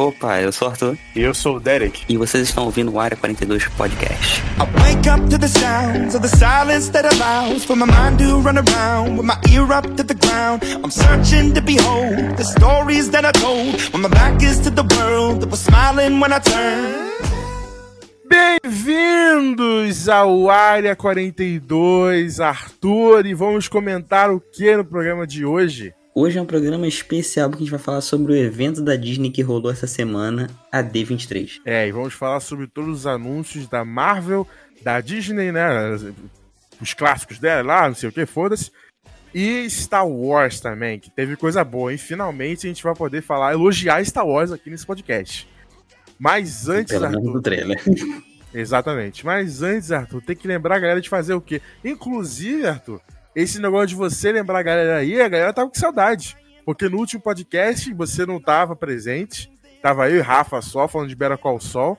Opa, eu sou o Arthur. E eu sou o Derek. E vocês estão ouvindo o Área 42 Podcast. I wake up to the sounds of the silence that allows for my mind to run around with my ear up to the ground. I'm searching to behold the stories that I told when my back is to the world that was smiling when I turned. Bem-vindos ao Área 42, Arthur, e vamos comentar o que no programa de hoje? Hoje é um programa especial porque a gente vai falar sobre o evento da Disney que rolou essa semana, a D23. É, e vamos falar sobre todos os anúncios da Marvel, da Disney, né? Os clássicos dela lá, não sei o que, foda-se. E Star Wars também, que teve coisa boa. E finalmente a gente vai poder falar, elogiar Star Wars aqui nesse podcast. Mas antes. Pelo menos do trailer. Exatamente. Mas antes, Arthur, tem que lembrar a galera de fazer o quê? Inclusive, Arthur, esse negócio de você lembrar a galera aí, a galera tava com saudade. Porque no último podcast você não tava presente. Tava eu e Rafa só falando de Better Call Sol.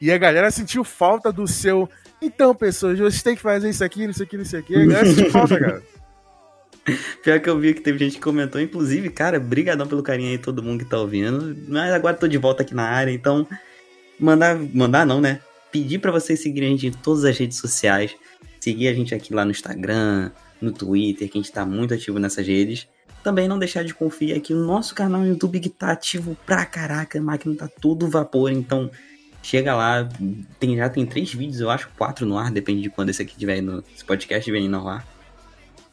E a galera sentiu falta do seu. Então, pessoas, você tem que fazer isso aqui, isso aqui, isso aqui. A galera sentiu falta, cara. Pior que eu vi que teve gente que comentou, inclusive, cara, brigadão pelo carinho aí, todo mundo que tá ouvindo. Mas agora tô de volta aqui na área, então. Mandar, mandar não, né? Pedir para vocês seguirem a gente em todas as redes sociais. Seguir a gente aqui lá no Instagram, no Twitter, que a gente tá muito ativo nessas redes. Também não deixar de conferir aqui no nosso canal no YouTube que tá ativo pra caraca, a máquina tá todo vapor, então chega lá, tem, já tem três vídeos, eu acho, quatro no ar, depende de quando esse aqui tiver no esse podcast estiver indo ar.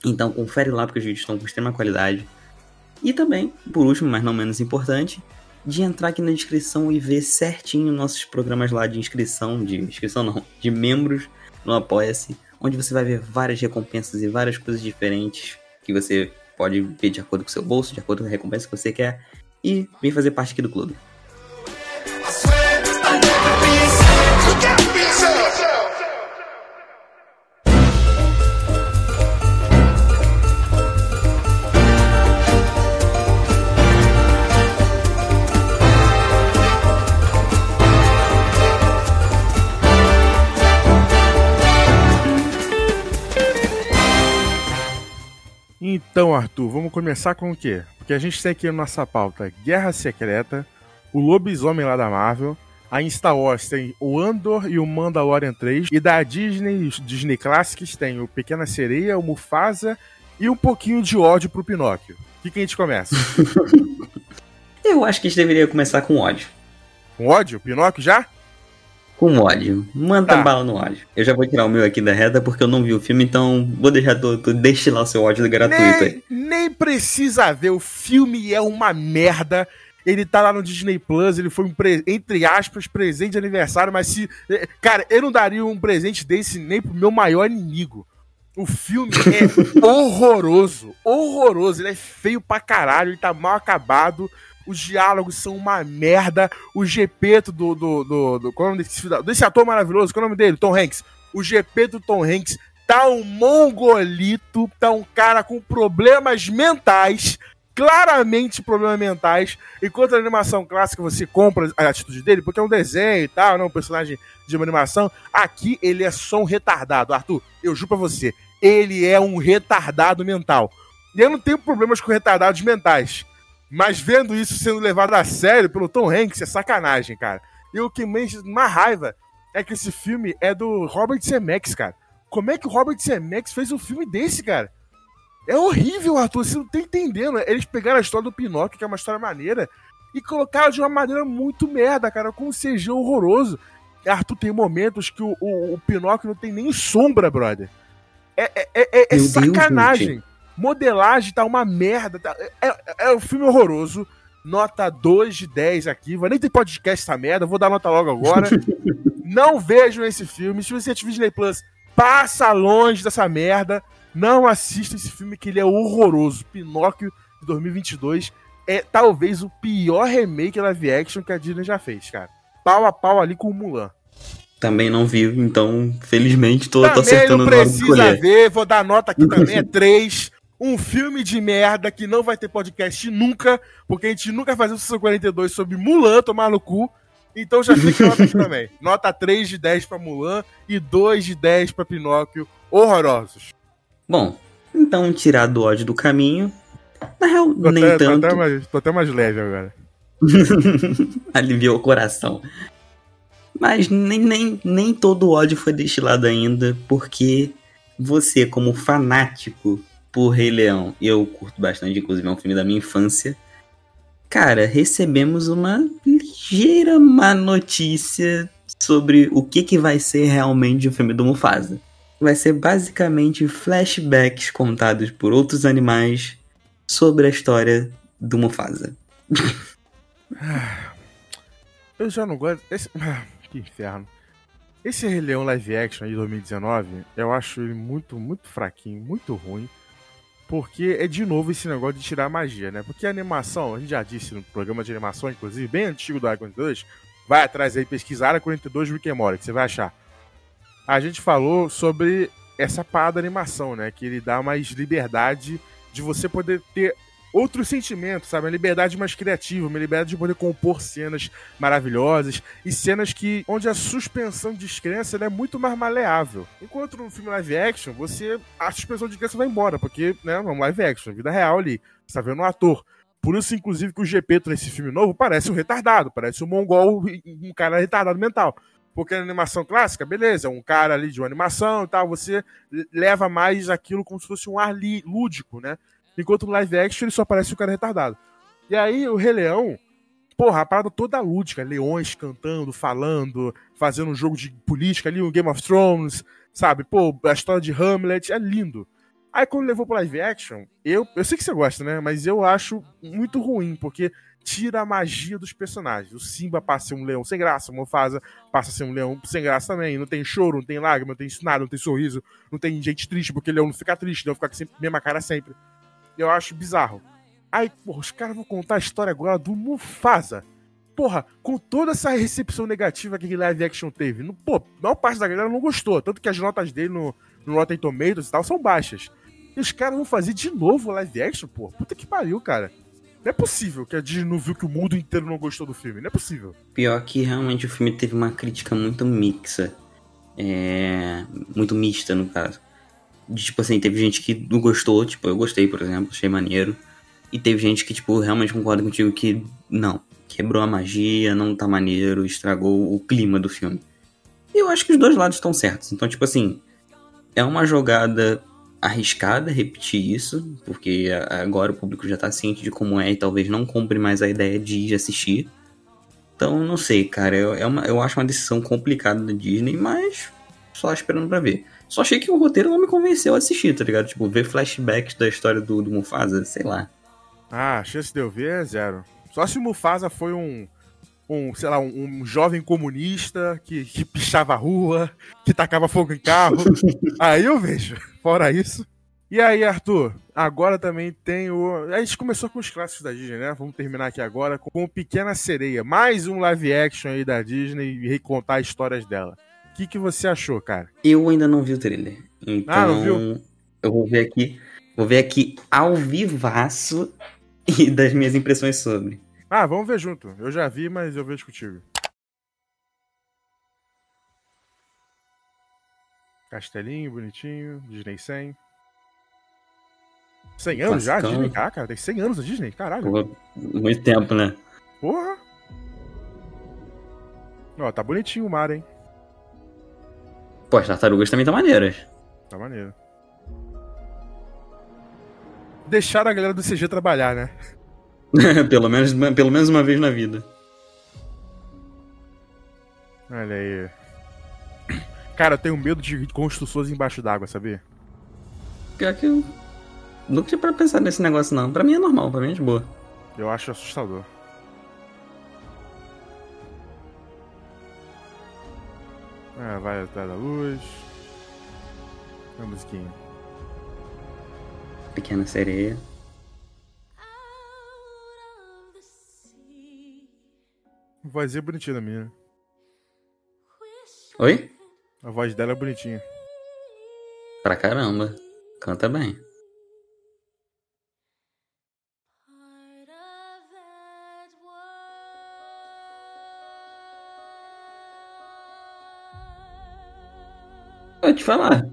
Então confere lá porque os vídeos estão com extrema qualidade. E também, por último, mas não menos importante, de entrar aqui na descrição e ver certinho nossos programas lá de inscrição, de inscrição não, de membros no Apoia-se, onde você vai ver várias recompensas e várias coisas diferentes que você pode ver de acordo com o seu bolso, de acordo com a recompensa que você quer, e vir fazer parte aqui do clube. Então, Arthur, vamos começar com o quê? Porque a gente tem aqui na nossa pauta Guerra Secreta, o Lobisomem lá da Marvel, a em Star Wars tem o Andor e o Mandalorian 3, e da Disney, Disney Classics tem o Pequena Sereia, o Mufasa e um pouquinho de ódio pro Pinóquio. O que, que a gente começa? Eu acho que a gente deveria começar com ódio. Com ódio? Pinóquio já? Com ódio. Manda Tá. bala no ódio. Eu já vou tirar o meu aqui da reta porque eu não vi o filme, então vou deixar tu, tu destilar o seu ódio gratuito aí. Nem, nem precisa ver, o filme é uma merda. Ele tá lá no Disney Plus, ele foi um, entre aspas, presente de aniversário, mas se. eh, Cara, eu não daria um presente desse nem pro meu maior inimigo. O filme é horroroso, horroroso. Ele é feio pra caralho, ele tá mal acabado. Os diálogos são uma merda. O Gepeto do. do, do, do qual é o nome desse, desse ator maravilhoso? Qual é o nome dele? Tom Hanks. O Gepeto Tom Hanks tá um mongolito, tá um cara com problemas mentais, claramente problemas mentais. Enquanto a animação clássica você compra a atitude dele, porque é um desenho e tal, não é um personagem de uma animação. Aqui ele é só um retardado. Arthur, eu juro pra você, ele é um retardado mental. E eu não tenho problemas com retardados mentais. Mas vendo isso sendo levado a sério pelo Tom Hanks é sacanagem, cara. E o que me uma raiva é que esse filme é do Robert Zemeckis, cara. Como é que o Robert Zemeckis fez um filme desse, cara? É horrível, Arthur. Você não tá entendendo. Eles pegaram a história do Pinóquio, que é uma história maneira, e colocaram de uma maneira muito merda, cara, com um CG horroroso. Arthur, tem momentos que o, o, o Pinóquio não tem nem sombra, brother. É, é, é, é- Deus, sacanagem. gente. Modelagem tá uma merda. tá- é, é- é um filme horroroso. Nota 2 de 10 aqui. Vai nem ter podcast essa merda. Vou dar nota logo agora. não vejam esse filme. Se você tiver Disney Plus, passa longe dessa merda. Não assista esse filme que ele é horroroso. Pinóquio de 2022 é talvez o pior remake live action que a Disney já fez, cara. Pau a pau ali com o Mulan. Também não vi, então, felizmente, tô, tô Também acertando não precisa ver, vou dar nota aqui também, é 3. Um filme de merda que não vai ter podcast nunca, porque a gente nunca fazer o Sessão 42 sobre Mulan tomar no cu. Então já fica nota aqui também. Nota 3 de 10 pra Mulan e 2 de 10 pra Pinóquio. Horrorosos. Bom, então, tirar do ódio do caminho. Na real, Tô nem até, tô tanto. até mais, tô até mais leve agora. Aliviou o coração. Mas nem, nem, nem todo ódio foi destilado ainda, porque você, como fanático por Rei Leão, eu curto bastante, inclusive é um filme da minha infância. Cara, recebemos uma ligeira má notícia sobre o que, que vai ser realmente o filme do Mufasa. Vai ser basicamente flashbacks contados por outros animais sobre a história do Mufasa. Eu já não gosto. Esse... Que inferno. Esse Rei Leão live action de 2019, eu acho ele muito, muito fraquinho, muito ruim. Porque é de novo esse negócio de tirar magia, né? Porque a animação, a gente já disse no programa de animação, inclusive, bem antigo do Área 42, vai atrás aí, pesquisar Área 42 Rick and Morty, que você vai achar. A gente falou sobre essa parada da animação, né? Que ele dá mais liberdade de você poder ter outros sentimentos, sabe? Uma liberdade mais criativa, uma liberdade de poder compor cenas maravilhosas e cenas que onde a suspensão de descrença é muito mais maleável. Enquanto no filme live action, você a suspensão de descrença vai embora, porque, né, é um live action, vida real ali. Você tá vendo um ator. Por isso, inclusive, que o GP nesse filme novo parece um retardado, parece um mongol, um cara retardado mental. Porque na animação clássica, beleza, um cara ali de uma animação e tal, você leva mais aquilo como se fosse um ar lúdico, né? Enquanto no live action ele só parece um cara retardado. E aí o Rei Leão, porra, a parada toda lúdica, leões cantando, falando, fazendo um jogo de política ali, um Game of Thrones, sabe? Pô, a história de Hamlet é lindo. Aí quando levou pro live action, eu, eu sei que você gosta, né? Mas eu acho muito ruim, porque tira a magia dos personagens. O Simba passa a ser um leão sem graça, o Mufasa passa a ser um leão sem graça também. Não tem choro, não tem lágrima, não tem nada, não tem sorriso, não tem gente triste, porque o leão não fica triste, o leão fica com a mesma cara sempre. Eu acho bizarro. Aí, porra, os caras vão contar a história agora do Mufasa. Porra, com toda essa recepção negativa que live action teve, no, pô, a maior parte da galera não gostou. Tanto que as notas dele no, no Rotten Tomatoes e tal são baixas. E os caras vão fazer de novo live action, pô. Puta que pariu, cara. Não é possível que a Disney não viu que o mundo inteiro não gostou do filme. Não é possível. Pior que realmente o filme teve uma crítica muito mixa. É. Muito mista, no caso tipo assim, teve gente que não gostou, tipo, eu gostei, por exemplo, achei maneiro. E teve gente que, tipo, realmente concorda contigo que não, quebrou a magia, não tá maneiro, estragou o clima do filme. E eu acho que os dois lados estão certos. Então, tipo assim, é uma jogada arriscada repetir isso, porque agora o público já tá ciente de como é e talvez não compre mais a ideia de ir assistir. Então, não sei, cara, eu, é uma, eu acho uma decisão complicada da Disney, mas só esperando para ver. Só achei que o roteiro não me convenceu a assistir, tá ligado? Tipo, ver flashbacks da história do, do Mufasa, sei lá. Ah, a chance de eu ver é zero. Só se o Mufasa foi um, um sei lá, um, um jovem comunista que, que pichava a rua, que tacava fogo em carro. aí eu vejo. Fora isso. E aí, Arthur, agora também tem o. A gente começou com os clássicos da Disney, né? Vamos terminar aqui agora com Pequena Sereia. Mais um live action aí da Disney e recontar histórias dela que, que você achou, cara? Eu ainda não vi o trailer. Então, ah, não viu? Eu vou ver aqui. Vou ver aqui ao vivaço e das minhas impressões sobre. Ah, vamos ver junto. Eu já vi, mas eu vejo contigo. Castelinho, bonitinho, Disney 100. 100 anos já? Disney? Ah, cara, tem 100 anos a Disney? Caralho. Pô, muito tempo, né? Porra! Ó, tá bonitinho o mar, hein? Pô, as tartarugas também estão maneiras. Tá maneiro. Deixaram a galera do CG trabalhar, né? pelo, menos, pelo menos uma vez na vida. Olha aí. Cara, eu tenho medo de construções embaixo d'água, sabia? Pior que eu nunca tinha pra pensar nesse negócio, não. Pra mim é normal, pra mim é de boa. Eu acho assustador. Vai atrás da luz. A musiquinha. Pequena sereia. Vozinha bonitinha da minha. Oi? A voz dela é bonitinha. Pra caramba. Canta bem. Te falar.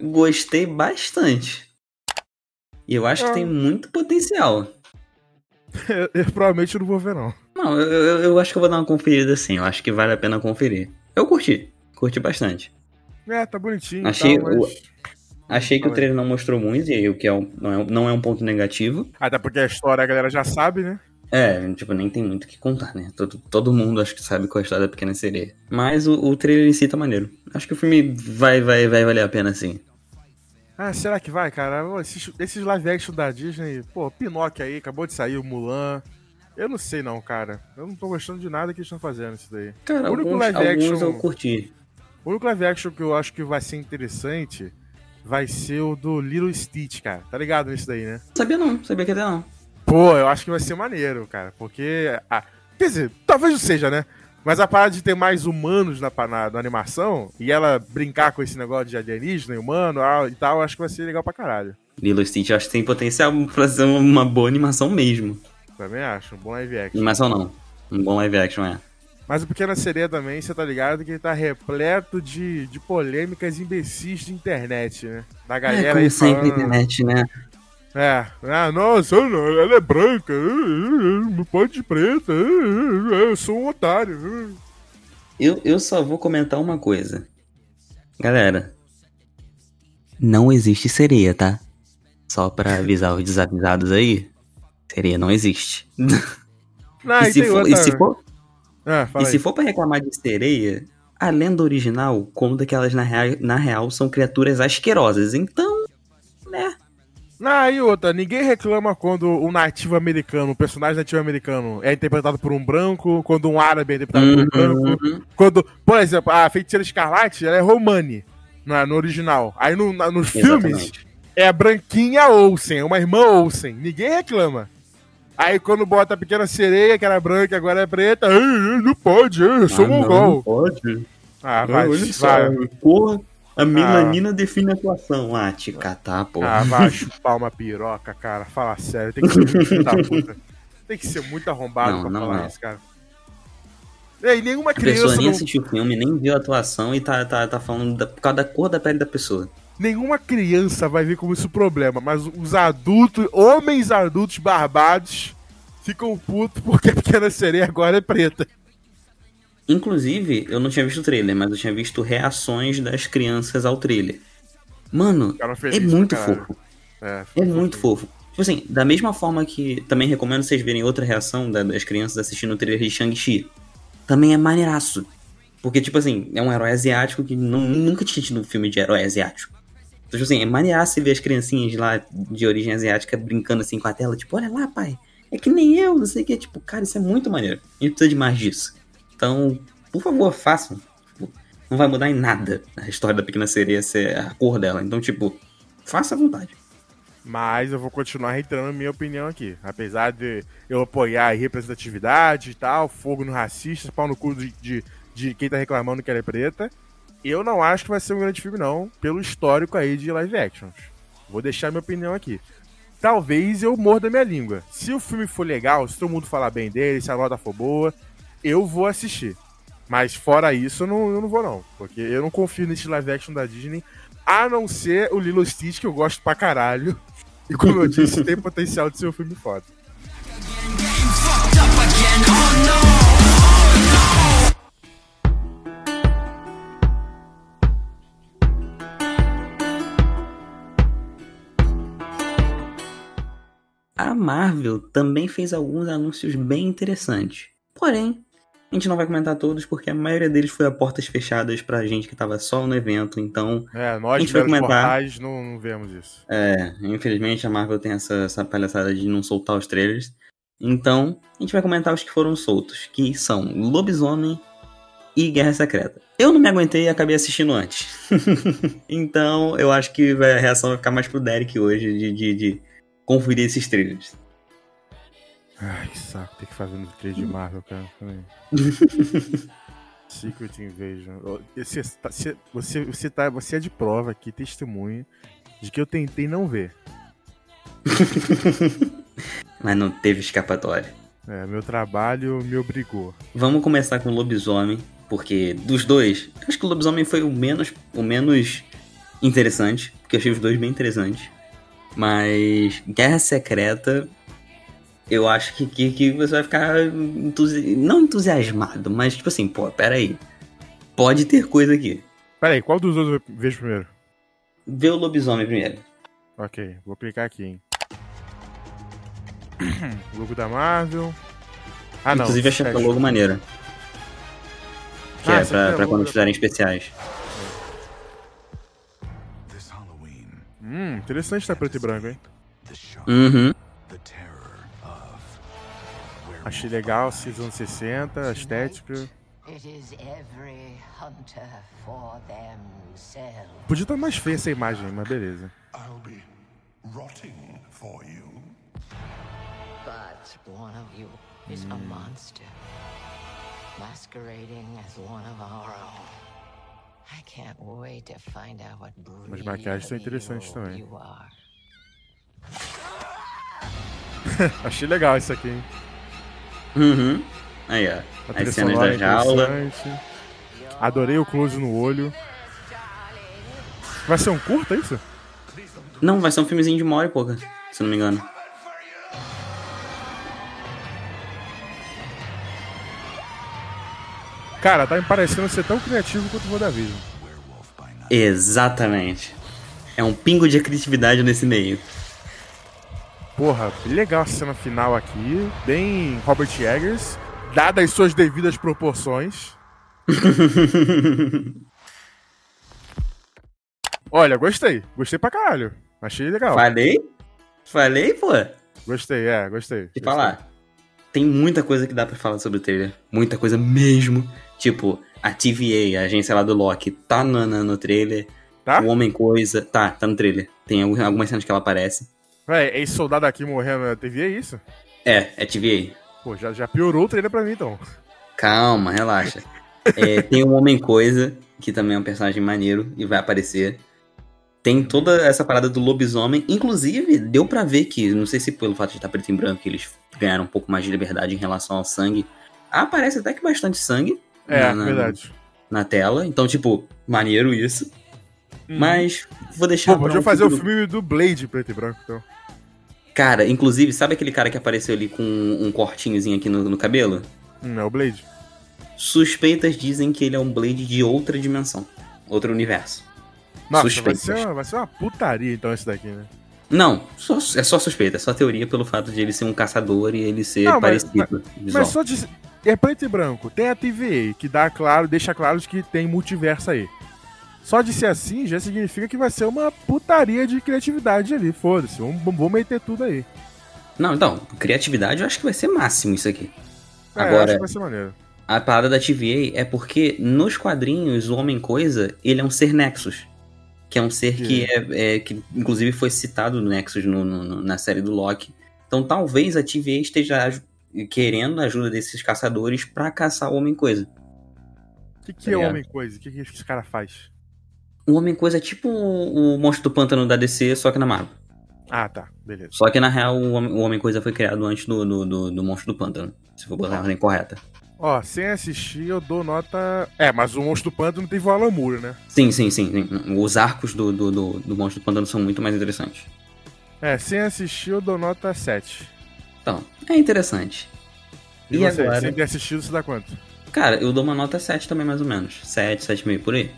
Gostei bastante. E eu acho é. que tem muito potencial. eu, eu provavelmente não vou ver, não. Não, eu, eu, eu acho que eu vou dar uma conferida sim. Eu acho que vale a pena conferir. Eu curti. Curti bastante. É, tá bonitinho. Achei, tal, mas... o- achei que o trailer não mostrou muito, e aí o que é um- não, é, não é um ponto negativo. Até porque a história a galera já sabe, né? É, tipo, nem tem muito o que contar, né? Todo, todo mundo acho que sabe qual é a história da Pequena Sereia. Mas o, o trailer em si tá maneiro. Acho que o filme vai, vai, vai valer a pena, sim. Ah, será que vai, cara? Esses, esses live action da Disney, pô, Pinóquio aí, acabou de sair, o Mulan. Eu não sei não, cara. Eu não tô gostando de nada que eles estão fazendo isso daí. Cara, O único alguns, live action- eu curti. O único live action que eu acho que vai ser interessante vai ser o do Little Stitch, cara. Tá ligado nisso daí, né? Sabia não, sabia que até não. Pô, eu acho que vai ser maneiro, cara. Porque. ah, quer dizer, talvez não seja, né? Mas a parada de ter mais humanos na, na, na animação e ela brincar com esse negócio de alienígena e humano ah, e tal, acho que vai ser legal pra caralho. Lilo Stitch acho que tem potencial pra ser uma boa animação mesmo. Também acho, um bom live action. Animação não. Um bom live action, é. Mas o Pequena Sereia também, você tá ligado que ele tá repleto de, de polêmicas imbecis de internet, né? Da galera é, como aí sempre, falando... internet, né? É, ah, nossa, ela é branca, ah, ah, não pode de preta, ah, ah, eu sou um otário. ah. Eu, eu só vou comentar uma coisa. Galera, não existe sereia, tá? Só pra avisar os desavisados aí, sereia não existe. Não, e, e se for, outra... e se for, Ah, fala e aí. se for pra reclamar de sereia, a lenda original conta que elas na real, na real são criaturas asquerosas. Então? Ah, e outra, ninguém reclama quando um nativo americano, um personagem nativo americano é interpretado por um branco, quando um árabe é interpretado por um branco, Uhum. quando, por exemplo, a Feiticeira Escarlate, ela é Romani, na, no original. Aí no, na- nos filmes, Exatamente. é a branquinha Olsen, uma irmã Olsen. Ninguém reclama. Aí quando bota a pequena sereia, que era branca, agora é preta, "Ai, ai, não pode, ai, eu sou Ah, não, mongol. não pode. Ah, vai, vai, porra, a melanina define a atuação. Ah, te catar, porra. ah, vai chupar uma piroca, cara. Fala sério, tem que ser muito puta. Tem que ser muito arrombado Não, pra não falar é. isso, cara. E aí, nenhuma A pessoa criança, nem não, assistiu o filme, nem viu a atuação e tá, tá, tá falando da, por causa da cor da pele da pessoa. nenhuma criança vai ver como isso problema, mas os adultos, homens adultos barbados, ficam putos porque a pequena sereia agora é preta. Inclusive, eu não tinha visto o trailer, mas eu tinha visto reações das crianças ao trailer. Mano, Ficaram é muito fofo. É, É muito fofo. Tipo assim, da mesma forma que também recomendo vocês verem outra reação da- das crianças assistindo o trailer de Shang-Chi. Também é maneiraço. Porque, tipo assim, é um herói asiático que nu- nunca tinha tido um filme de herói asiático. Então, tipo assim, é maneiraço ver as criancinhas lá de origem asiática brincando assim com a tela, tipo, olha lá, pai, é que nem eu, não sei o que. Tipo, cara, isso é muito maneiro. A gente precisa de mais disso. Então, por favor, façam. Não vai mudar em nada a história da Pequena Sereia ser a cor dela. Então, tipo, faça à vontade. Mas eu vou continuar reiterando minha opinião aqui. Apesar de eu apoiar a representatividade e tal, fogo no racista, pau no cu de, de, de quem tá reclamando que ela é preta, eu não acho que vai ser um grande filme, não, pelo histórico aí de live actions. Vou deixar minha opinião aqui. Talvez eu morda minha língua. Se o filme for legal, se todo mundo falar bem dele, se a nota for boa, eu vou assistir. Mas fora isso, eu não, eu não vou não. Porque eu não confio nesse live action da Disney, a não ser o Lilo Stitch, que eu gosto pra caralho. E como eu disse, tem potencial de ser um filme foda. A Marvel também fez alguns anúncios bem interessantes. Porém, a gente não vai comentar todos porque a maioria deles foi a portas fechadas pra gente que tava só no evento, então, É, A nós gente vai comentar. mortais não, não vemos isso. é, infelizmente a Marvel tem essa, essa palhaçada de não soltar os trailers. Então, a gente vai comentar os que foram soltos, que são Lobisomem e Guerra Secreta. Eu não me aguentei e acabei assistindo antes. então, eu acho que vai- a reação vai ficar mais pro Derek hoje de, de, de conferir esses trailers. Ai, que saco, tem que fazer no 3 de Marvel, cara. Também. Secret Invasion. Você, tá- você, você, você, tá, você é de prova aqui, testemunha, de que eu tentei não ver. Mas não teve escapatória. É, meu trabalho me obrigou. Vamos começar com o Lobisomem, porque dos dois, acho que o Lobisomem foi o menos, o menos interessante, porque eu achei os dois bem interessantes. Mas Guerra Secreta, eu acho que, que, que você vai ficar entusi... não entusiasmado, mas tipo assim, pô, pera aí. Pode ter coisa aqui. Pera aí, qual dos dois eu vejo primeiro? Vê o lobisomem primeiro. Ok, vou clicar aqui, hein. logo da Marvel. Ah, não. Inclusive achei a logo maneira. Que Ah, é pra, é pra quando da- fizerem especiais. This Halloween, Hum, interessante tá preto e branco, hein. the shock, Uhum. Achei legal, season 60, a estética. Podia estar mais feia essa imagem, mas beleza. I'll be rotting for you. But one of you is a monster, masquerading as one of our own. I can't wait to find out what Mas maquiagens são interessantes também. You are. Achei legal isso aqui, hein. Uhum. Aí, ó. A As cenas da é jaula. Adorei o close no olho. Vai ser um curta isso? Não, vai ser um filmezinho de uma hora e pouca, se não me engano. Cara, tá me parecendo ser tão criativo quanto o WandaVision. Exatamente. É um pingo de criatividade nesse meio. Porra, legal a cena final aqui. Bem Robert Eggers. Dadas suas devidas proporções. Olha, gostei. Gostei pra caralho. Achei legal. Falei? Falei, pô. Gostei, é, gostei. Te falar. Tem muita coisa que dá pra falar sobre o trailer. Muita coisa mesmo. Tipo, a TVA, a agência lá do Loki, tá no, no, no trailer. Tá? O Homem Coisa. Tá, tá no trailer. Tem algum- algumas cenas que ela aparece. Véi, esse soldado aqui morrendo na TV é isso? É, é TVA. Pô, já, já piorou o trailer pra mim então. Calma, relaxa. É, tem o Homem Coisa, que também é um personagem maneiro e vai aparecer. Tem toda essa parada do lobisomem. Inclusive, deu pra ver que, não sei se pelo fato de estar preto e branco, que eles ganharam um pouco mais de liberdade em relação ao sangue. Aparece até que bastante sangue É, na, na- verdade. na tela. Então, tipo, maneiro isso. Mas vou deixar Pô, podia um fazer o filme do Blade preto e branco, então. Cara, inclusive, sabe aquele cara que apareceu ali com um cortinhozinho aqui no- no cabelo? Hum, é o Blade. Suspeitas dizem que ele é um Blade de outra dimensão, outro universo. Nossa, vai Suspeitas. ser, uma, vai ser uma putaria então esse daqui, né? Não, só- é só suspeita, é só teoria pelo fato de ele ser um caçador e ele ser Não, mas- parecido. visual. Mas só de. É preto e branco. Tem a TVA, que dá claro, deixa claro que tem multiverso aí. Só de ser assim já significa que vai ser uma putaria de criatividade ali. Foda-se, vamos, vamos meter tudo aí. Não, então, criatividade eu acho que vai ser máximo isso aqui. É, acho Agora, que vai ser maneiro. a parada da TVA é porque nos quadrinhos o Homem-Coisa, ele é um ser Nexus. Que é um ser que é, é- que inclusive foi citado no Nexus no- no- na série do Loki. Então talvez a TVA esteja querendo a ajuda desses caçadores pra caçar o Homem-Coisa. O que, que Tá é ligado? Homem-Coisa? O que, que esse cara faz? O Homem-Coisa é tipo o, o monstro do pântano da DC, só que na Marvel. Ah, tá. Beleza. Só que na real o Homem- o Homem-Coisa foi criado antes do, do, do, do monstro do pântano. Se for botar a ordem correta. Ó, sem assistir eu dou nota. É, mas o Monstro do Pântano teve o Alan Moore, né? Sim, sim, sim. sim. Os arcos do, do, do, do monstro do pântano são muito mais interessantes. É, sem assistir eu dou nota 7. Então, é interessante. E, E você, agora? sem ter assistido, você dá quanto? Cara, eu dou uma nota 7 também, mais ou menos. 7, 7,5 por aí.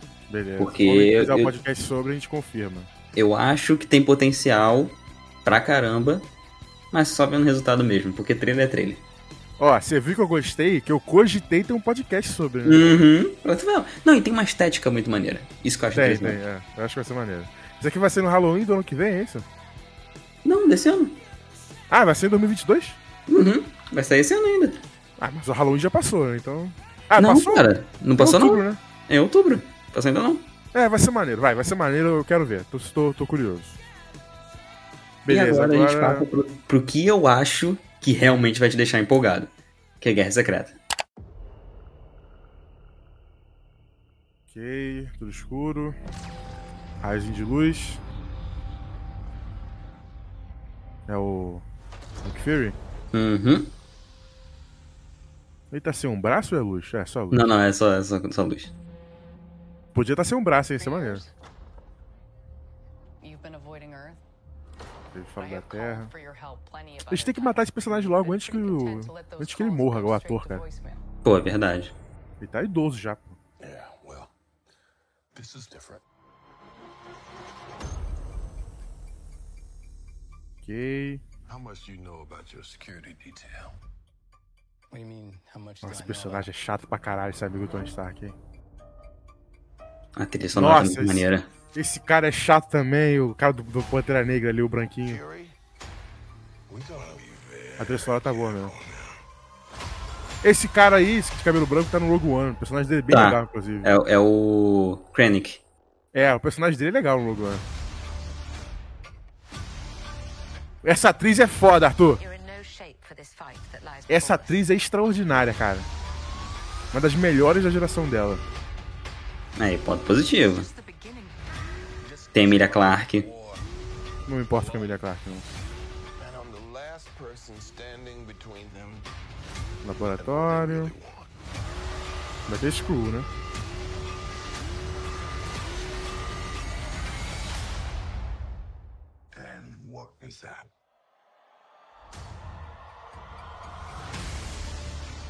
Beleza. Porque Quando a gente fizer eu- um podcast sobre, a gente confirma. Eu acho que tem potencial pra caramba, mas só vendo o resultado mesmo, porque trailer é trailer. Ó, você viu que eu gostei? Que eu cogitei ter um podcast sobre, né? Uhum. Não, e tem uma estética muito maneira. Isso que eu acho Tem, tem, é. Eu acho que vai ser maneiro. Isso aqui vai ser no Halloween do ano que vem, é isso? Não, desse ano. Ah, vai ser em 2022? Uhum. Vai sair esse ano ainda. Ah, mas o Halloween já passou? Então. Ah, não, passou? cara. Não passou, outubro, não. né? É outubro. Passou ainda não. É, vai ser maneiro, vai, vai ser maneiro, eu quero ver. Tô, tô, tô curioso. Beleza, e agora, agora. a gente passa pro, pro que eu acho que realmente vai te deixar empolgado. Que é Guerra Secreta. Ok, tudo escuro. Raizinho de luz. É o. Nick Fury? Uhum. Ele tá sem um braço ou é luz? É, só luz. Não, não, é só, é só, só luz. Podia estar sem um braço, hein? Isso é maneiro. Teve Fora da Terra. Eles têm que matar esse personagem logo antes que, o, antes que ele morra, o ator, cara. Pô, é verdade. Ele tá idoso já, pô. Yeah, well, this is different. Ok. How much do you know about your security detail? What do you mean? How much do Nossa, esse personagem é chato pra caralho, esse amigo do Tony Stark, hein? A trilha sonora é Nossa, muito esse- maneira. Esse cara é chato também, o cara do, do Pantera Negra ali, o branquinho. A trilha sonora tá boa mesmo. Esse cara aí, esse de cabelo branco, tá no Rogue One. O personagem dele é bem Tá. legal, inclusive. É, é o Krennic. É, o personagem dele é legal no Rogue One. Essa atriz é foda, Arthur. Essa atriz é extraordinária, cara. Uma das melhores da geração dela. Aí, ponto positivo. Tem Emilia Clarke. Não importa com a Emilia Clarke, não. Laboratório. Vai ter Screw, né?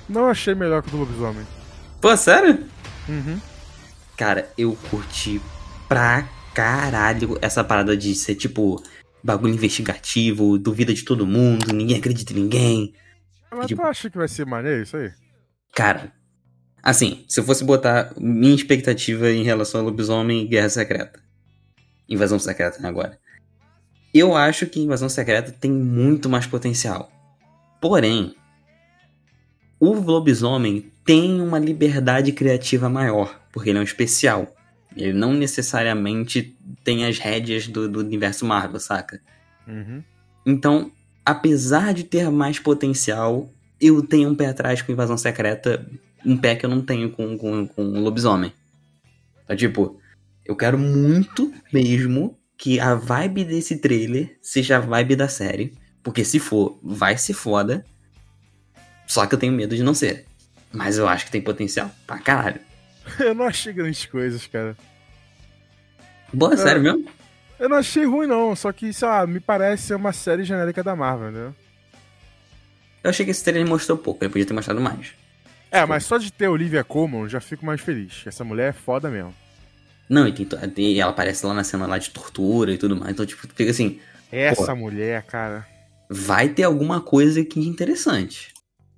Não achei melhor que o do Lobisomem. Pô, sério? Uhum. Cara, eu curti pra caralho essa parada de ser tipo bagulho investigativo, duvida de todo mundo, ninguém acredita em ninguém. Mas Tipo- tu acha que vai ser maneiro isso aí? Cara, assim, se eu fosse botar minha expectativa em relação a lobisomem e guerra secreta. Invasão secreta, né, agora. Eu acho que invasão secreta tem muito mais potencial. Porém, o lobisomem tem uma liberdade criativa maior, porque ele é um especial. Ele não necessariamente tem as rédeas do, do universo Marvel, saca? Uhum. Então, apesar de ter mais potencial, eu tenho um pé atrás com Invasão Secreta, um pé que eu não tenho com, com, com Lobisomem. Então, tipo, eu quero muito mesmo que a vibe desse trailer seja a vibe da série, porque se for, vai ser foda, só que eu tenho medo de não ser. Mas eu acho que tem potencial pra caralho. Eu não achei grandes coisas, cara. Boa, sério mesmo? Eu não achei ruim, não. Só que, sei lá, me parece ser uma série genérica da Marvel, né? Eu achei que esse trailer mostrou pouco, ele podia ter mostrado mais. É, mas só de ter Olivia Colman, já fico mais feliz. Essa mulher é foda mesmo. Não, e, tem e ela aparece lá na cena lá de tortura e tudo mais, então, tipo, fica assim, Essa Pô. mulher, cara. vai ter alguma coisa aqui interessante.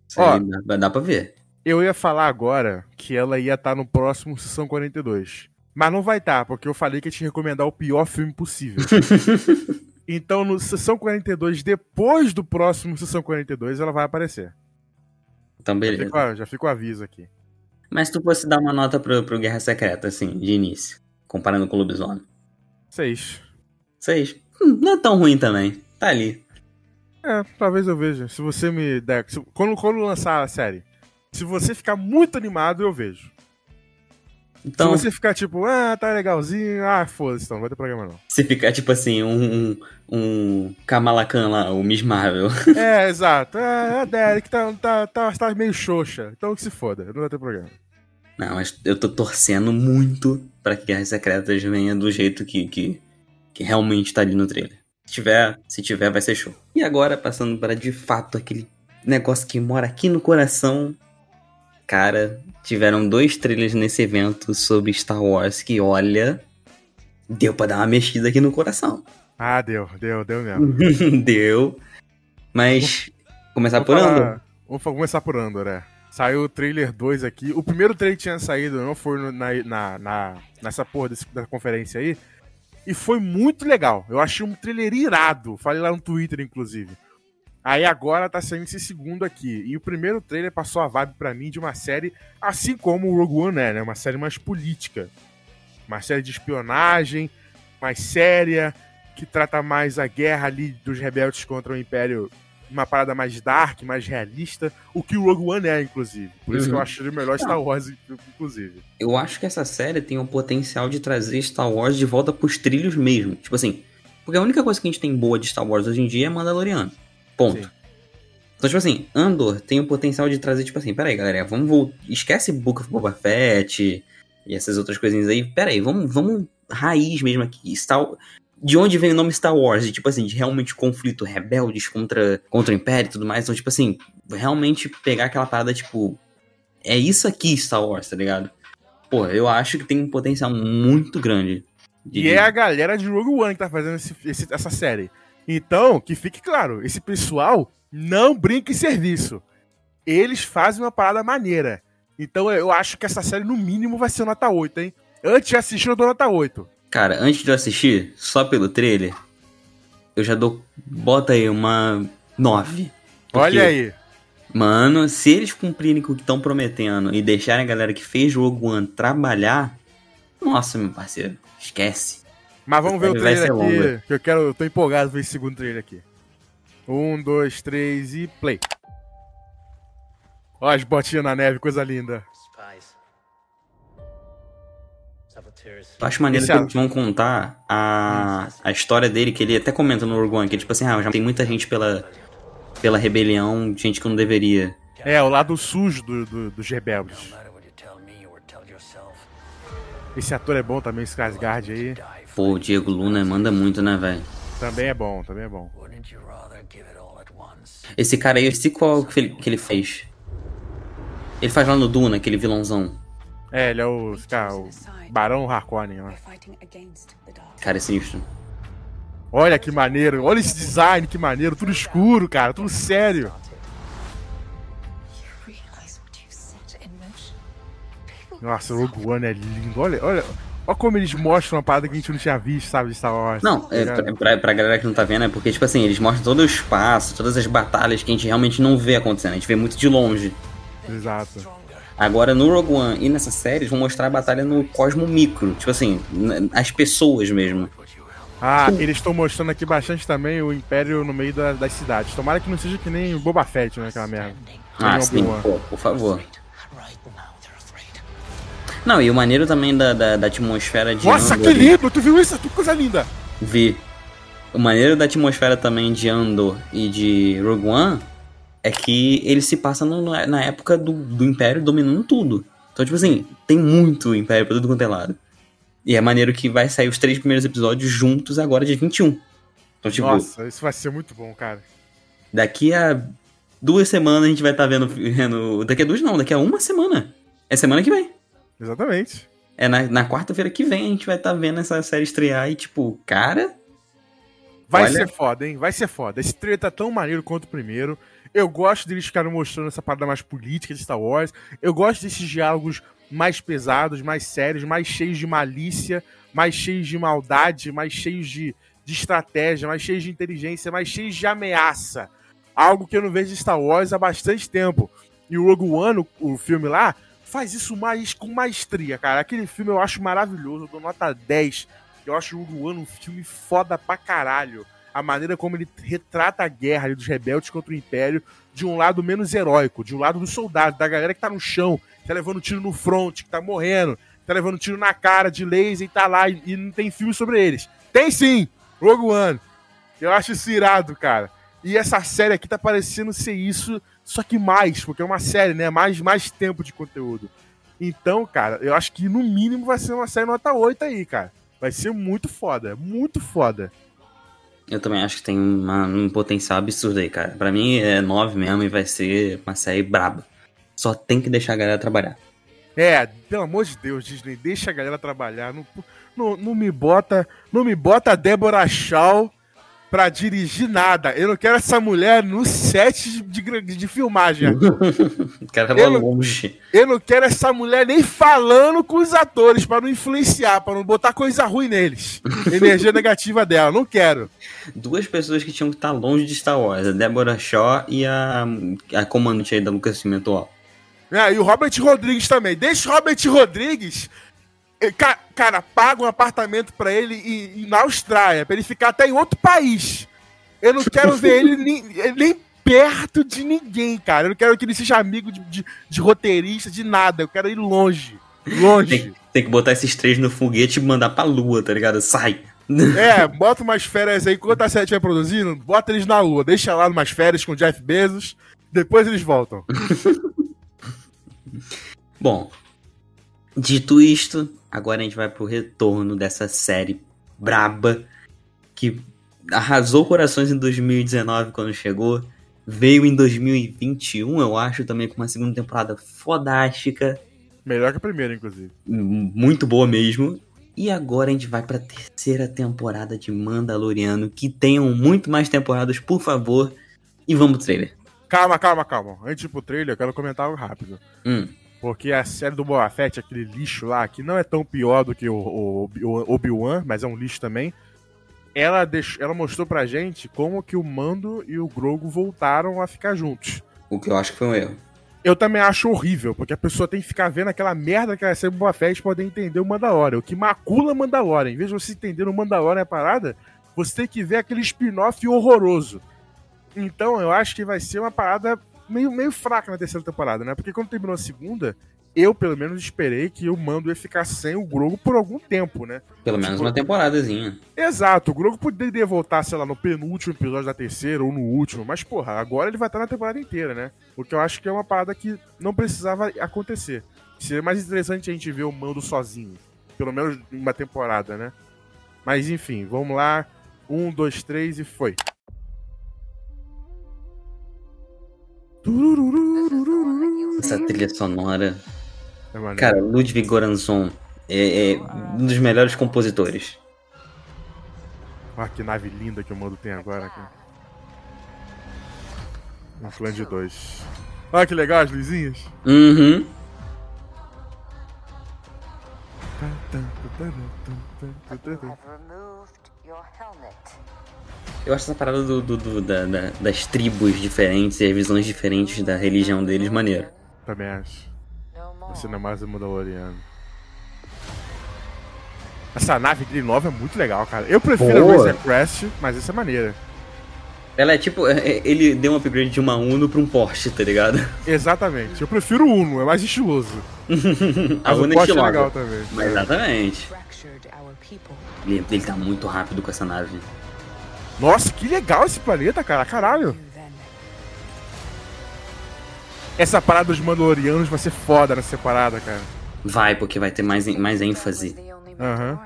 Isso Ó. dá, vai dar pra ver. Eu ia falar agora que ela ia estar no próximo Sessão 42. Mas não vai estar, porque eu falei que ia te recomendar o pior filme possível. então, no Sessão 42, depois do próximo Sessão 42, ela vai aparecer. Então, Já beleza. fica, já fica o aviso aqui. Mas se tu fosse dar uma nota pro, pro Guerra Secreta, assim, de início, comparando com o Lobisomem. Seis. Seis. Hum, não é tão ruim também. Tá ali. É, talvez eu veja. Se você me der. se- quando, quando lançar a série, se você ficar muito animado, eu vejo. Então, Se você ficar tipo, ah, tá legalzinho, ah, foda-se, então, não vai ter programa não. se ficar tipo assim, um, um, um Kamala Khan lá, o Miss Marvel. é, exato. É, a Derek tá, tá, tá, tá meio xoxa, então que se foda, não vai ter programa. Não, mas eu tô torcendo muito pra que Guerras Secretas venha do jeito que, que, que realmente tá ali no trailer. Se tiver, se tiver, vai ser show. E agora, passando para de fato aquele negócio que mora aqui no coração. Cara, tiveram dois trailers nesse evento sobre Star Wars que, olha, deu pra dar uma mexida aqui no coração. Ah, deu, deu, deu mesmo. deu. Mas, começar por falar- Andor. Vamos começar por Andor, é. Saiu o trailer 2 aqui. O primeiro trailer tinha saído não foi na, na, na- nessa porra desse- da conferência aí. E foi muito legal. Eu achei um trailer irado. Falei lá no Twitter, inclusive. Aí agora tá saindo esse segundo aqui. E o primeiro trailer passou a vibe pra mim de uma série, assim como o Rogue One é, né? Uma série mais política. Uma série de espionagem, mais séria, que trata mais a guerra ali dos rebeldes contra o Império uma parada mais dark, mais realista, o que o Rogue One é, inclusive. Por isso que eu Uhum. acho ele o melhor Star Wars, inclusive. Eu acho que essa série tem o potencial de trazer Star Wars de volta pros trilhos mesmo. Tipo assim, porque a única coisa que a gente tem boa de Star Wars hoje em dia é Mandaloriano. Ponto. Sim. Então, tipo assim, Andor tem o potencial de trazer, tipo assim, peraí, galera, vamos voltar. Esquece Book of Boba Fett e essas outras coisinhas aí. Peraí, vamos, vamos raiz mesmo aqui. Star... de onde vem o nome Star Wars, e, tipo assim, de realmente conflito rebeldes contra, contra o Império e tudo mais. Então, tipo assim, realmente pegar aquela parada, tipo, é isso aqui Star Wars, tá ligado? Pô, eu acho que tem um potencial muito grande. de- E é a galera de Rogue One que tá fazendo esse- esse- essa série. Então, que fique claro, esse pessoal não brinca em serviço. Eles fazem uma parada maneira. Então eu acho que essa série, no mínimo, vai ser nota 8, hein? Antes de assistir, eu dou nota 8. Cara, antes de eu assistir, só pelo trailer, eu já dou. Bota aí uma 9. Olha aí. Mano, se eles cumprirem com o que estão prometendo e deixarem a galera que fez Rogue One trabalhar, nossa, meu parceiro, esquece. Mas vamos ver o trailer aqui. longa. Que eu quero. Eu tô empolgado pra esse segundo trailer aqui. Um, dois, três e play. Ó, as botinhas na neve, coisa linda. Eu acho maneiro Esse que é- eles vão contar a, a história dele, que ele até comenta no One, que é tipo assim, ah, já tem muita gente pela, pela rebelião, gente que não deveria. É, o lado sujo do, do, dos rebeldes. Esse ator é bom também, Skarsgård aí. Pô, o Diego Luna manda muito, né, velho? Também é bom, também é bom. Esse cara aí, eu sei qual que ele, que ele fez. Ele faz lá no Duna, aquele vilãozão. É, ele é o, cara, o Barão Harkonnen, ó. Cara, é sinistro. Olha que maneiro, olha esse design, que maneiro, tudo escuro, cara, tudo sério. Nossa, o Rogue One é lindo, olha, olha, olha como eles mostram uma parada que a gente não tinha visto, sabe, de Star Wars. Não, tá é, pra, pra, pra galera que não tá vendo, é porque, tipo assim, eles mostram todo o espaço, todas as batalhas que a gente realmente não vê acontecendo. A gente vê muito de longe. Exato. Agora, no Rogue One e nessa série, eles vão mostrar a batalha no cosmo micro. Tipo assim, as pessoas mesmo. Ah, eles estão mostrando aqui bastante também o Império no meio da- das cidades. Tomara que não seja que nem o Boba Fett, né, aquela merda. Ah, sim, pô, por favor. Não, e o maneiro também da, da, da atmosfera de Nossa, Andor que lindo! Tu viu isso? Que coisa linda! Vi. O maneiro da atmosfera também de Andor e de Rogue One é que ele se passa no- na época do, do Império dominando tudo. Então, tipo assim, tem muito Império pra tudo quanto é lado. E é maneiro que vai sair os três primeiros episódios juntos agora, dia 21. Então, tipo, Nossa, isso vai ser muito bom, cara. daqui a duas semanas a gente vai estar vendo, vendo. Daqui a duas não, daqui a uma semana. É semana que vem. Exatamente. É na, na quarta-feira que vem a gente vai estar vendo essa série estrear e, tipo, cara. Vai Olha- ser foda, hein? Vai ser foda. Esse trailer tá tão maneiro quanto o primeiro. Eu gosto deles ficarem mostrando essa parada mais política de Star Wars. Eu gosto desses diálogos mais pesados, mais sérios, mais cheios de malícia, mais cheios de maldade, mais cheios de, de estratégia, mais cheios de inteligência, mais cheios de ameaça. Algo que eu não vejo de Star Wars há bastante tempo. E o Rogue One, o, o filme lá, faz isso mais com maestria, cara. Aquele filme eu acho maravilhoso, eu dou nota 10. Eu acho o One um filme foda pra caralho. A maneira como ele retrata a guerra ali dos rebeldes contra o Império de um lado menos heróico, de um lado dos soldados, da galera que tá no chão, que tá levando tiro no front, que tá morrendo, que tá levando tiro na cara de laser e tá lá e, e não tem filme sobre eles. Tem sim! Rogue One. Eu acho isso irado, cara. E essa série aqui tá parecendo ser isso, só que mais, porque é uma série, né? Mais, mais tempo de conteúdo. Então, cara, eu acho que no mínimo vai ser uma série nota 8 aí, cara. Vai ser muito foda, muito foda. Eu também acho que tem uma- um potencial absurdo aí, cara. Pra mim é 9 mesmo e vai ser uma série braba. Só tem que deixar a galera trabalhar. É, pelo amor de Deus, Disney, deixa a galera trabalhar. Não, não, não me bota, não me bota a Débora Shaw pra dirigir nada. Eu não quero essa mulher no set de, de, de filmagem. O cara Eu longe. Eu não quero essa mulher nem falando com os atores pra não influenciar, pra não botar coisa ruim neles. Energia negativa dela, não quero. Duas pessoas que tinham que estar longe de Star Wars. A Deborah Shaw e a, a comandante aí da Lucasfilm atual. É, e o Robert Rodrigues também. Deixa o Robert Rodrigues. Eh, ca- Cara, paga um apartamento pra ele em- em- na Austrália, pra ele ficar até em outro país. Eu não quero ver ele nem, eh, nem perto de ninguém, cara. Eu não quero que ele seja amigo de, de, de roteirista, de nada. Eu quero ir longe. Longe. Tem, tem que botar esses três no foguete e mandar pra lua, tá ligado? Sai! É, bota umas férias aí. Enquanto a série estiver produzindo, bota eles na lua. Deixa lá umas férias com o Jeff Bezos. Depois eles voltam. Bom, dito isto, agora a gente vai pro retorno dessa série braba que arrasou corações em 2019 quando chegou. Veio em 2021, eu acho, também com uma segunda temporada fodástica. Melhor que a primeira, inclusive. Muito boa mesmo. E agora a gente vai pra terceira temporada de Mandaloriano. Que tenham muito mais temporadas, por favor. E vamos pro trailer. Calma, calma, calma. Antes de ir pro trailer, eu quero comentar algo rápido. Hum. Porque a série do Boba Fett, aquele lixo lá, que não é tão pior do que o, o, o Obi-Wan, mas é um lixo também. Ela, deixou, ela mostrou pra gente como que o Mando e o Grogu voltaram a ficar juntos. O que eu acho que foi um erro. Eu também acho horrível, porque a pessoa tem que ficar vendo aquela merda que é ser Boba Fett pra poder entender o Mandalorian. O que macula Mandalorian. Em vez de você entender o Mandalorian a parada, você tem que ver aquele spin-off horroroso. Então eu acho que vai ser uma parada meio, meio fraca na terceira temporada, né? Porque quando terminou a segunda, eu pelo menos esperei que o Mando ia ficar sem o Grogu por algum tempo, né? Pelo menos uma temporadazinha. Exato, o Grogu poderia voltar, sei lá, no penúltimo episódio da terceira ou no último, mas porra, agora ele vai estar na temporada inteira, né? O que eu acho que é uma parada que não precisava acontecer. Seria mais interessante a gente ver o Mando sozinho, pelo menos uma temporada, né? Mas enfim, vamos lá. Um, dois, três e foi. Essa trilha sonora. É. Cara, Ludwig Göransson é, é um dos melhores compositores. Olha que nave linda que o Mando tem agora. Cara. Um clã de dois. Olha que legal as luzinhas. Uhum. Eu acho essa parada do, do- do- da- da- das tribos diferentes e as visões diferentes da religião deles maneiro. Também acho. Você não é mais o Mandaloriano. Essa nave dele nova é muito legal, cara. Eu prefiro Boa. a Razor Crest, mas essa é maneira. Ela é tipo, é- é- ele deu um upgrade de uma Uno pra um Porsche, tá ligado? Exatamente. Eu prefiro o Uno, é mais estiloso. A Mas o Uno é é estilosa. legal também. Mas É. exatamente. Ele, ele tá muito rápido com essa nave. Nossa, que legal esse planeta, cara. Caralho. Essa parada dos Mandalorianos vai ser foda nessa parada, cara. Vai, porque vai ter mais, mais ênfase. Aham.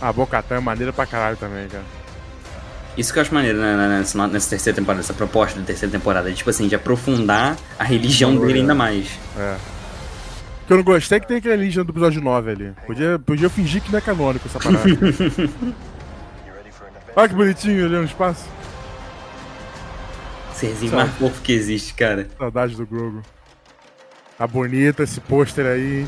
A Bocatã é maneira pra caralho também, cara. Isso que eu acho maneiro né, né, nessa, nessa terceira temporada, essa proposta da terceira temporada. de, Tipo assim, de aprofundar a religião dele ainda mais. É. O que eu não gostei é que tem aquele alienígena do episódio 9 ali. Podia, podia fingir que não é canônico essa parada. Olha que bonitinho ali no espaço. Serzinho mais fofo que existe, cara. Saudade do Grogu. Tá bonito esse pôster aí.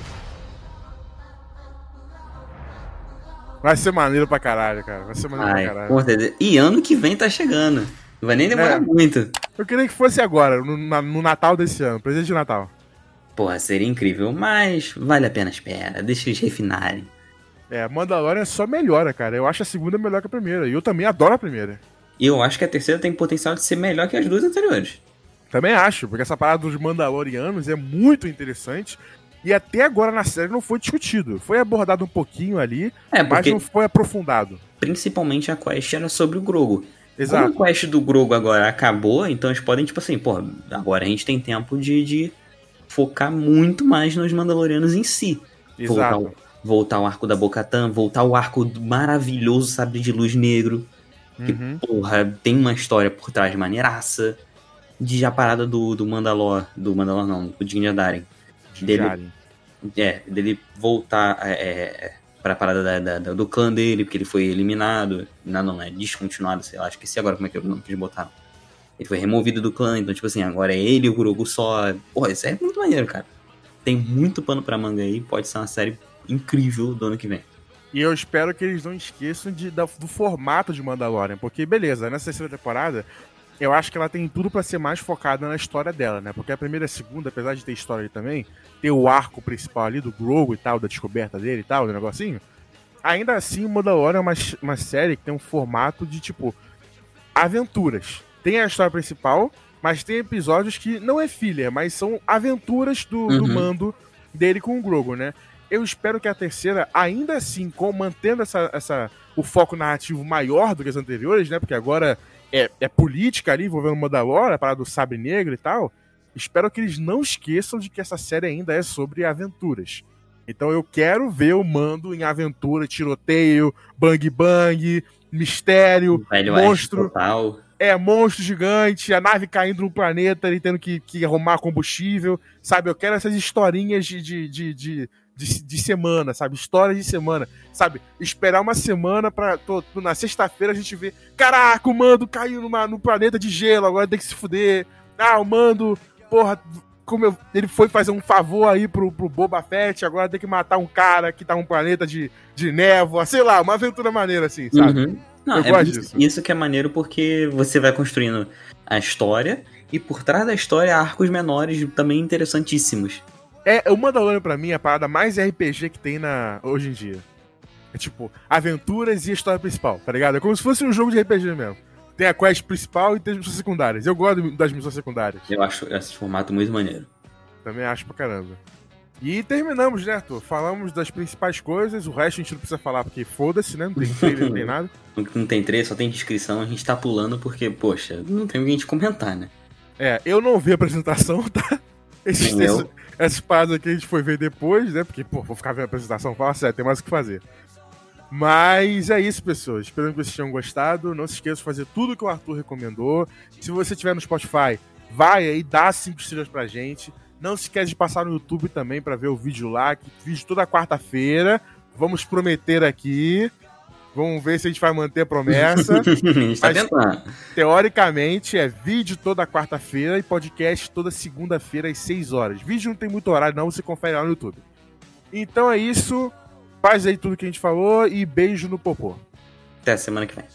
Vai ser maneiro pra caralho, cara. Vai ser maneiro Ai, pra caralho. certeza. E ano que vem tá chegando. Não vai nem demorar É. muito. Eu queria que fosse agora, no, no Natal desse ano, presente de Natal. Porra, seria incrível, mas vale a pena a espera. Deixa eles refinarem. É, Mandalorian só melhora, cara. Eu acho a segunda melhor que a primeira. E eu também adoro a primeira. E eu acho que a terceira tem potencial de ser melhor que as duas anteriores. Também acho, porque essa parada dos Mandalorianos é muito interessante. E até agora na série não foi discutido. Foi abordado um pouquinho ali, É, mas não foi aprofundado. principalmente a quest era sobre o Grogo. Exato. Como a quest do Grogo agora acabou, então eles podem, tipo assim, pô, agora a gente tem tempo de, de focar muito mais nos Mandalorianos em si. Voltar, Exato. o- voltar o arco da Bocatan, voltar o arco do maravilhoso Sabre de Luz Negro. Que, Uhum. porra, tem uma história por trás de maneiraça. De a parada do, do Mandalor, do Mandalor não, do Din Djarin. Dele, é, dele voltar é, é, pra parada da- da- da- do clã dele, porque ele foi eliminado. Não, não, é descontinuado, sei lá, esqueci agora como é que é o nome que eles botaram. Ele foi removido do clã, então, tipo assim, agora é ele e o Grogu só. Porra, isso é muito maneiro, cara. Tem muito pano pra manga aí, pode ser uma série incrível do ano que vem. E eu espero que eles não esqueçam de, da- do formato de Mandalorian, porque beleza, nessa terceira temporada, eu acho que ela tem tudo pra ser mais focada na história dela, né? Porque a primeira e a segunda, apesar de ter história ali também, ter o arco principal ali do Grogu e tal, da descoberta dele e tal, do negocinho, ainda assim Mandalorian é uma, uma série que tem um formato de tipo aventuras. Tem a história principal, mas tem episódios que não é filler, mas são aventuras do, do Uhum. mando dele com o Grogu, né? Eu espero que a terceira, ainda assim, com, mantendo essa, essa, o foco narrativo maior do que as anteriores, né? Porque agora é, é política ali envolvendo o Mandalorian, a parada do sabre negro e tal. Espero que eles não esqueçam de que essa série ainda é sobre aventuras. Então eu quero ver o Mando em aventura, tiroteio, bang bang, mistério, Velho monstro. Total. É, monstro gigante, a nave caindo no planeta, ele tendo que, que arrumar combustível, sabe? Eu quero essas historinhas de, de, de, de, de, de semana, sabe? Histórias de semana, sabe? Esperar uma semana pra. Tô, tô- na sexta-feira a gente ver. Caraca, o mando caiu numa, num planeta de gelo, agora tem que se fuder. Ah, o mando, porra. Como eu- ele foi fazer um favor aí pro, pro Boba Fett, agora tem que matar um cara que tá num planeta de, de névoa, sei lá, uma aventura maneira assim, sabe? Uhum. Não, Eu é gosto isso, disso. isso que é maneiro porque você vai construindo a história e por trás da história arcos menores também interessantíssimos. É, o Mandalorian pra mim é a parada mais RPG que tem na hoje em dia. É tipo, aventuras e a história principal, tá ligado? É como se fosse um jogo de RPG mesmo. Tem a quest principal e tem as missões secundárias. Eu gosto das missões secundárias. Eu acho esse formato muito maneiro. Também acho pra caramba. E terminamos, né, Arthur? Falamos das principais coisas, o resto a gente não precisa falar porque foda-se, né? Não tem trailer, não tem nada. Não, tem trecho, só tem descrição, a gente tá pulando porque, poxa, não tem o que a gente comentar, né? É, eu não vi a apresentação, tá? Esses, esses- essas paradas aqui a gente foi ver depois, né? Porque, pô, vou ficar vendo a apresentação, fala sério, tem mais o que fazer. Mas é isso, pessoas. Espero que vocês tenham gostado. Não se esqueça de fazer tudo que o Arthur recomendou. Se você estiver no Spotify, vai aí, dá cinco estrelas pra gente. Não se esqueça de passar no YouTube também pra ver o vídeo lá, que vídeo toda quarta-feira. Vamos prometer aqui. Vamos ver se a gente vai manter a promessa. a gente tá Mas- tentando. Teoricamente é vídeo toda quarta-feira e podcast toda segunda-feira às 6 horas. Vídeo não tem muito horário, não, você confere lá no YouTube. Então é isso. Faz aí tudo que a gente falou e beijo no popô. Até semana que vem.